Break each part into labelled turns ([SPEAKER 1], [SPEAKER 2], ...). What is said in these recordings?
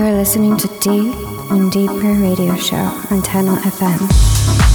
[SPEAKER 1] You are listening to Deep and Deeper Radio Show on Tunnel FM.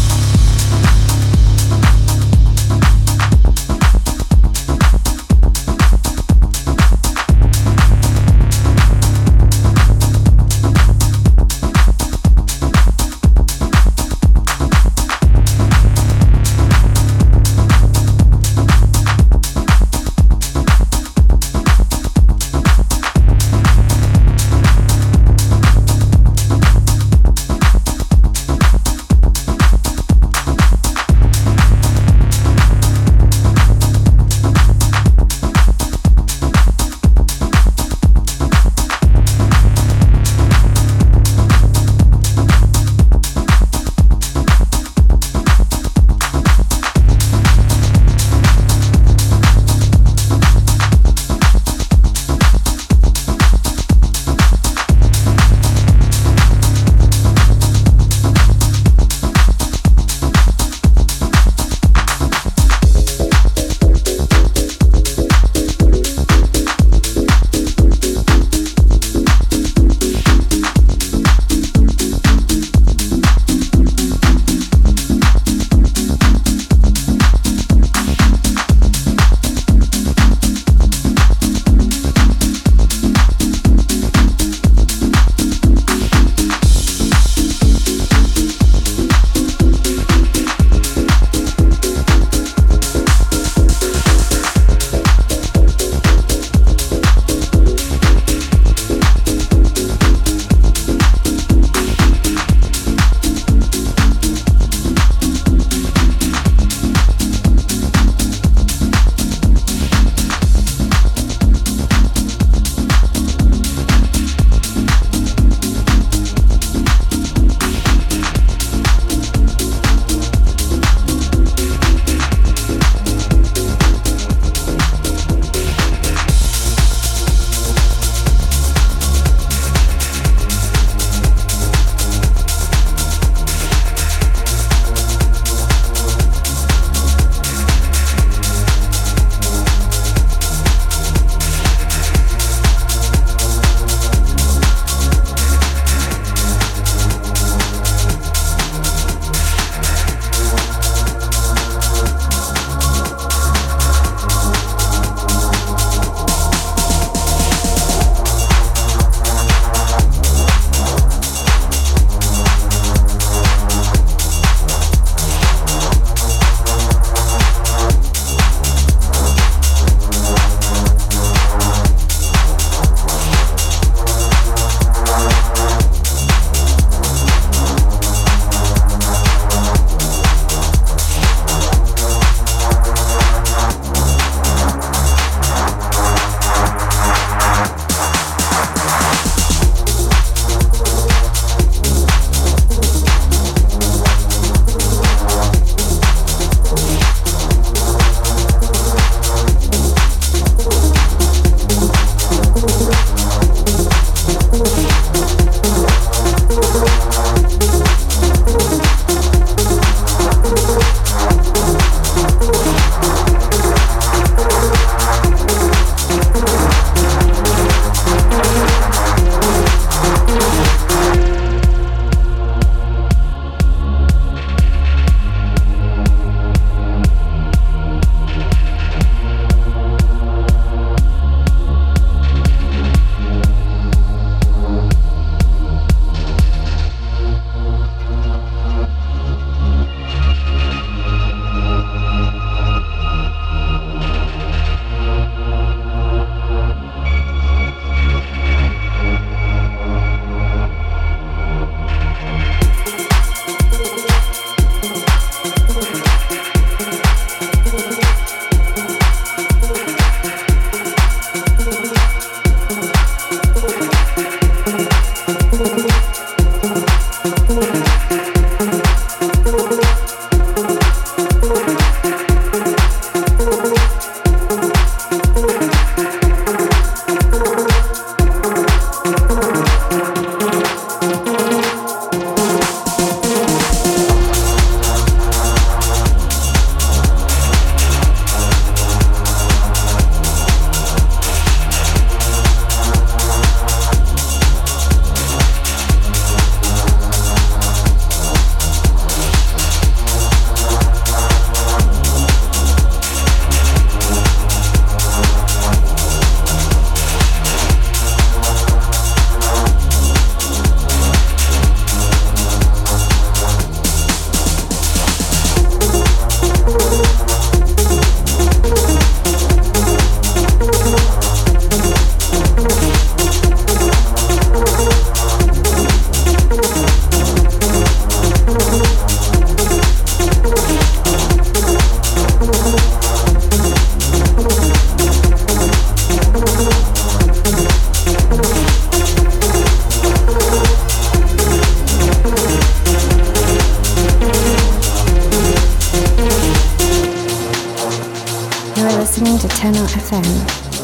[SPEAKER 1] FM,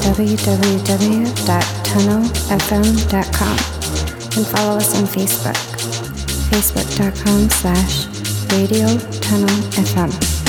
[SPEAKER 1] www.tunnelfm.com, and follow us on Facebook, facebook.com slash Radio Tunnel FM.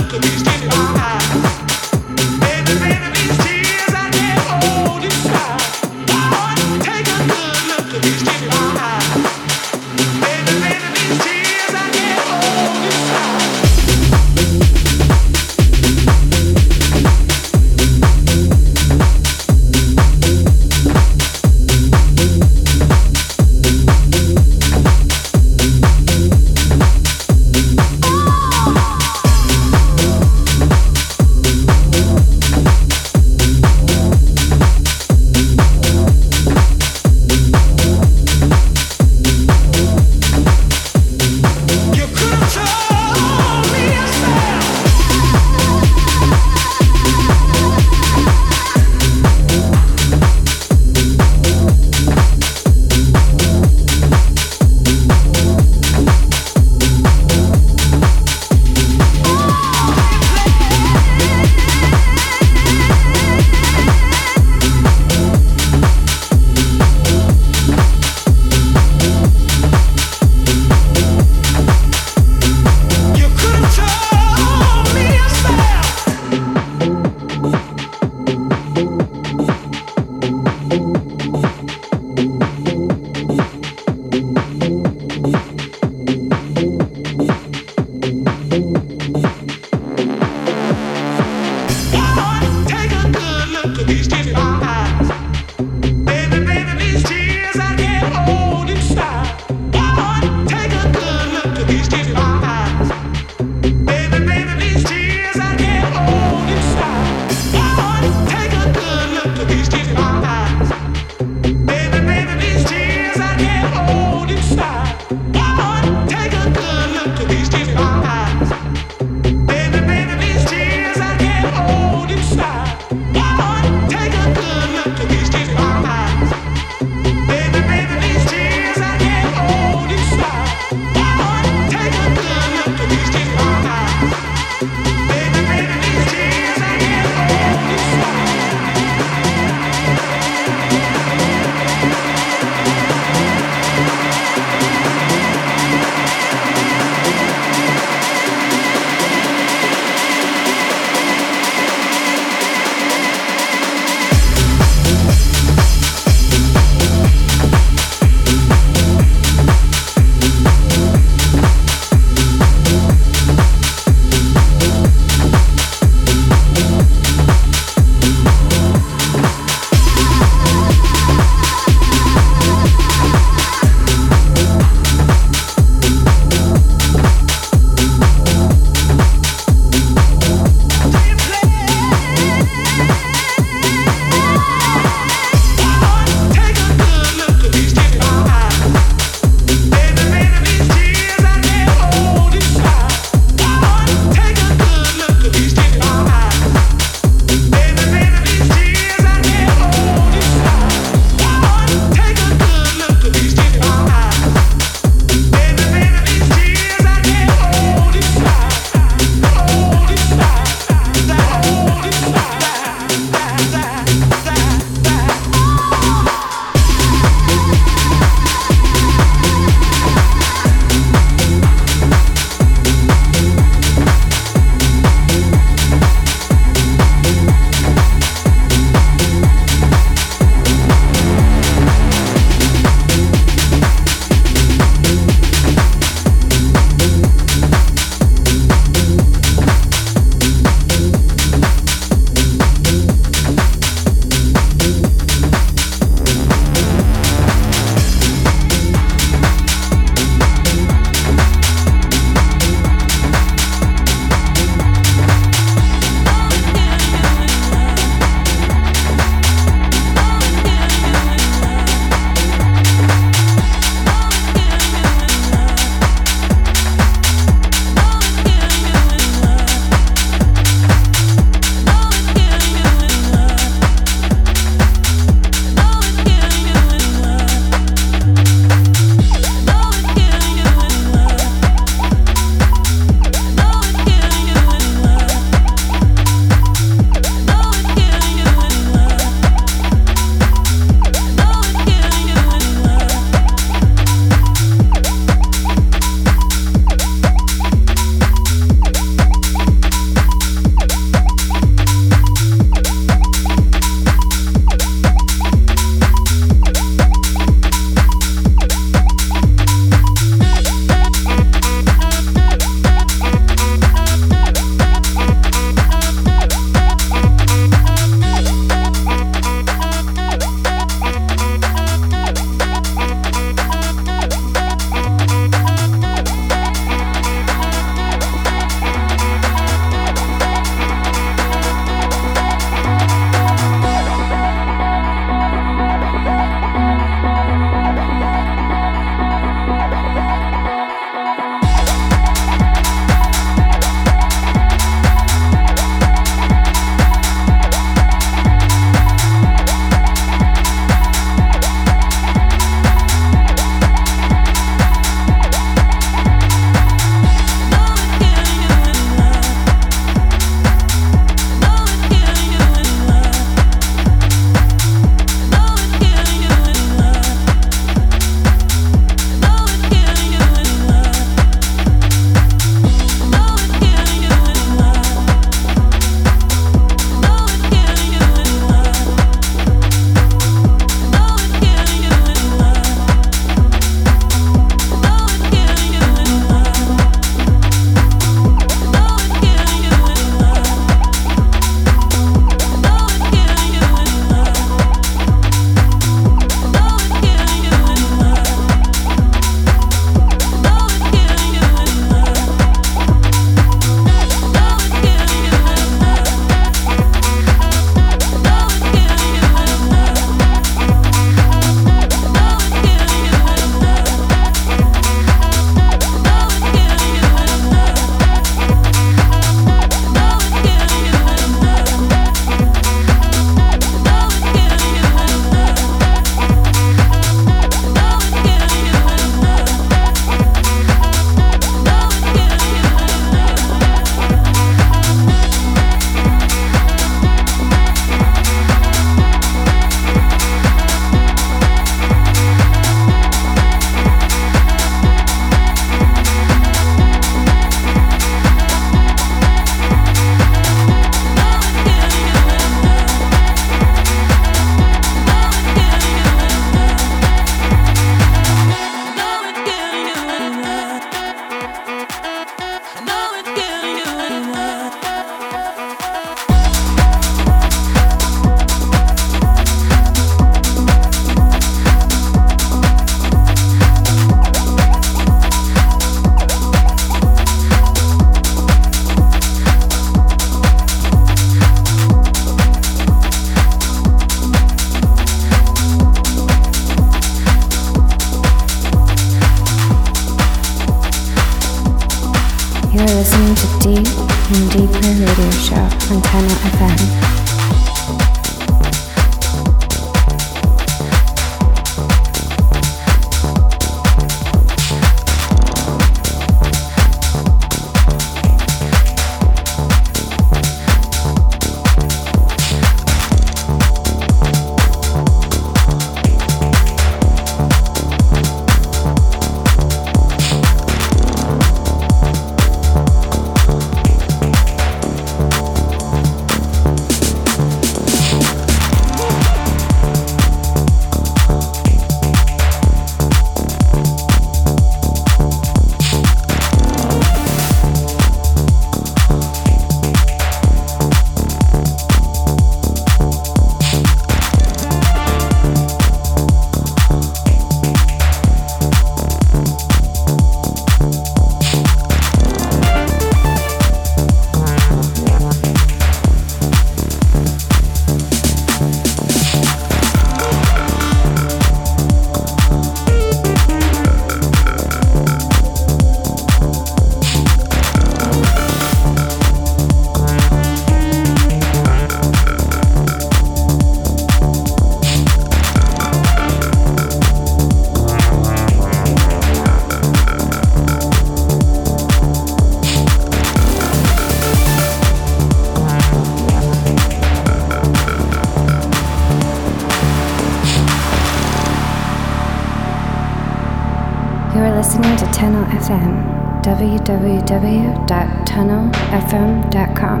[SPEAKER 1] www.tunnelfm.com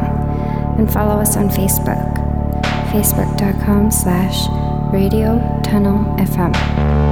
[SPEAKER 1] and follow us on Facebook, facebook.com slash radio tunnel FM.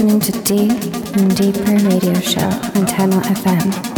[SPEAKER 1] Listening to Deep and Deeper Radio Show on Tunnel FM.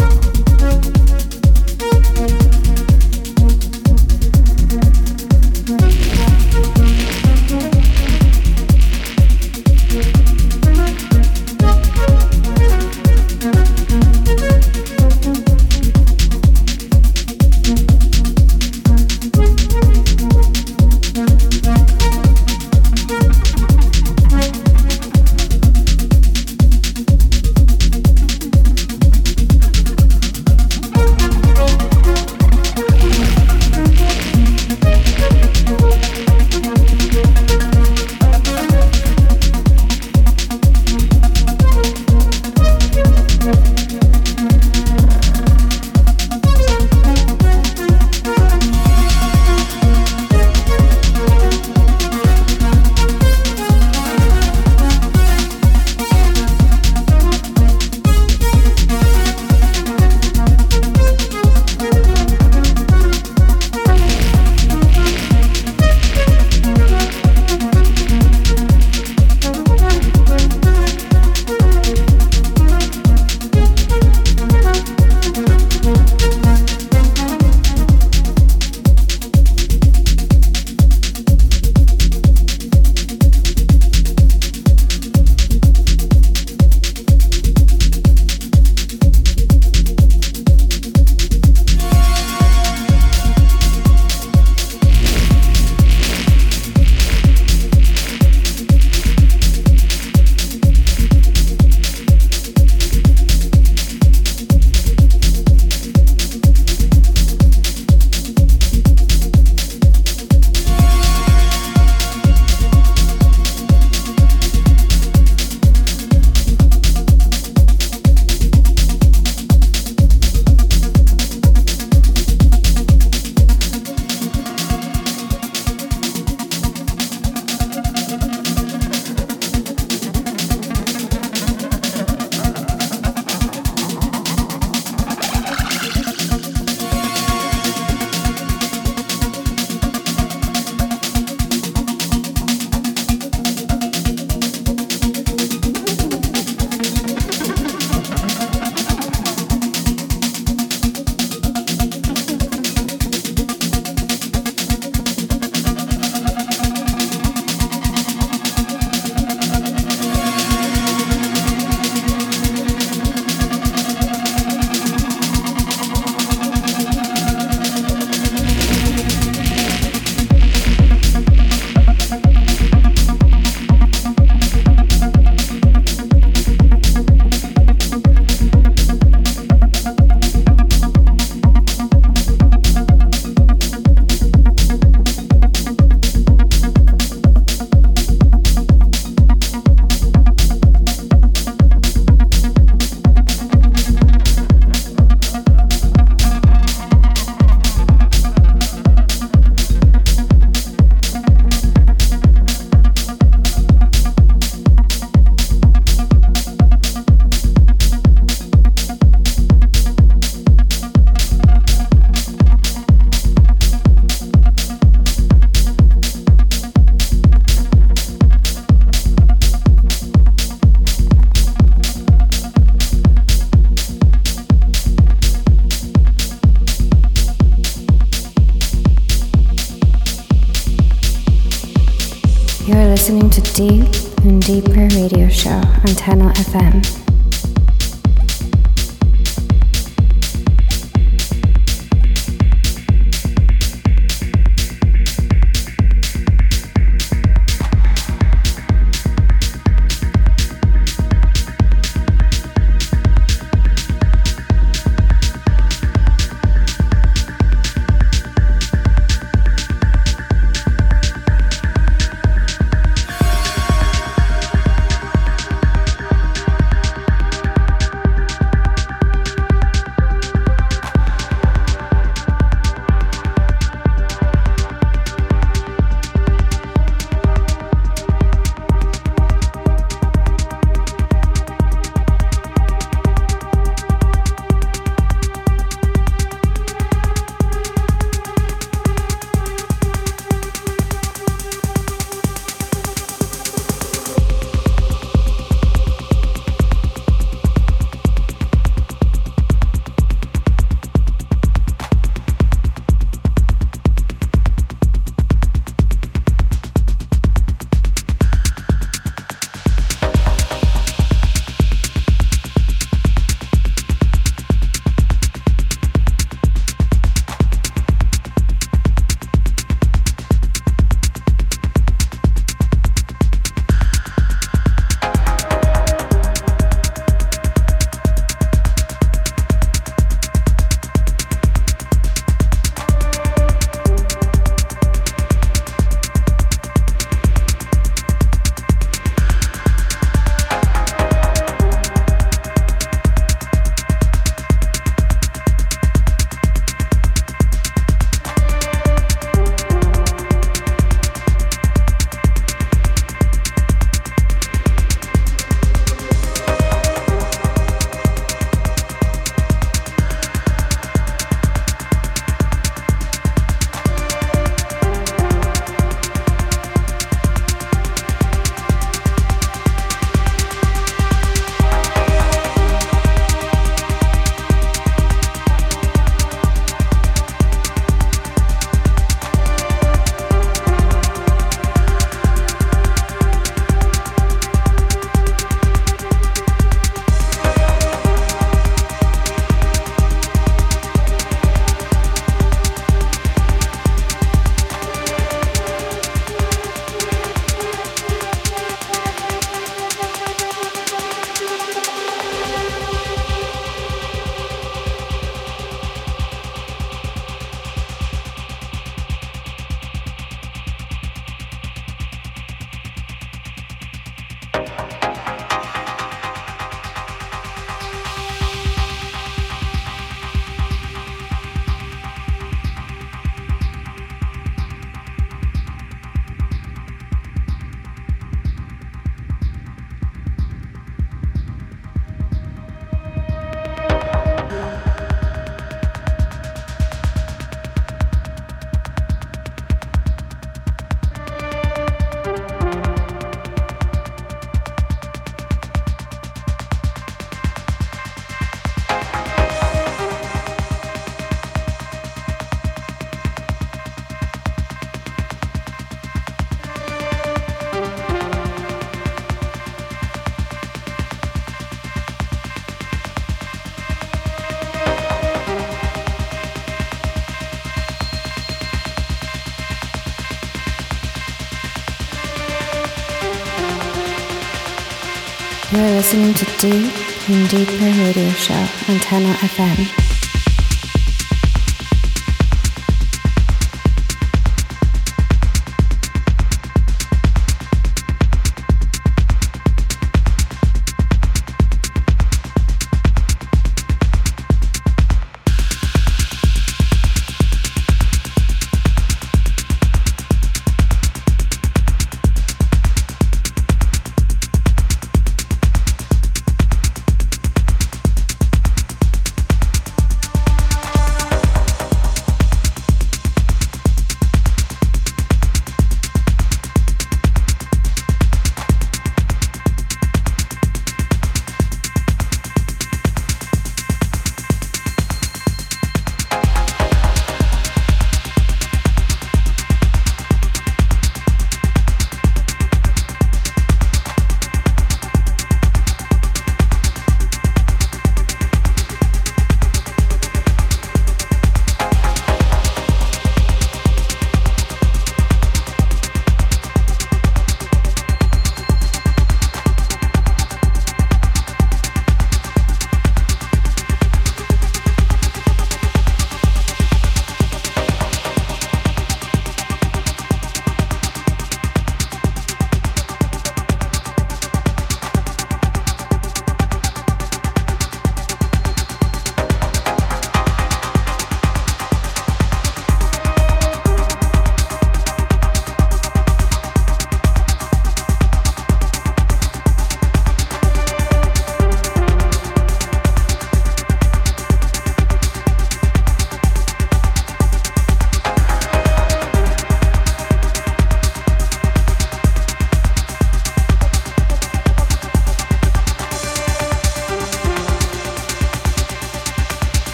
[SPEAKER 1] Listening to Deep and Deeper Radio Show on Tunnel FM.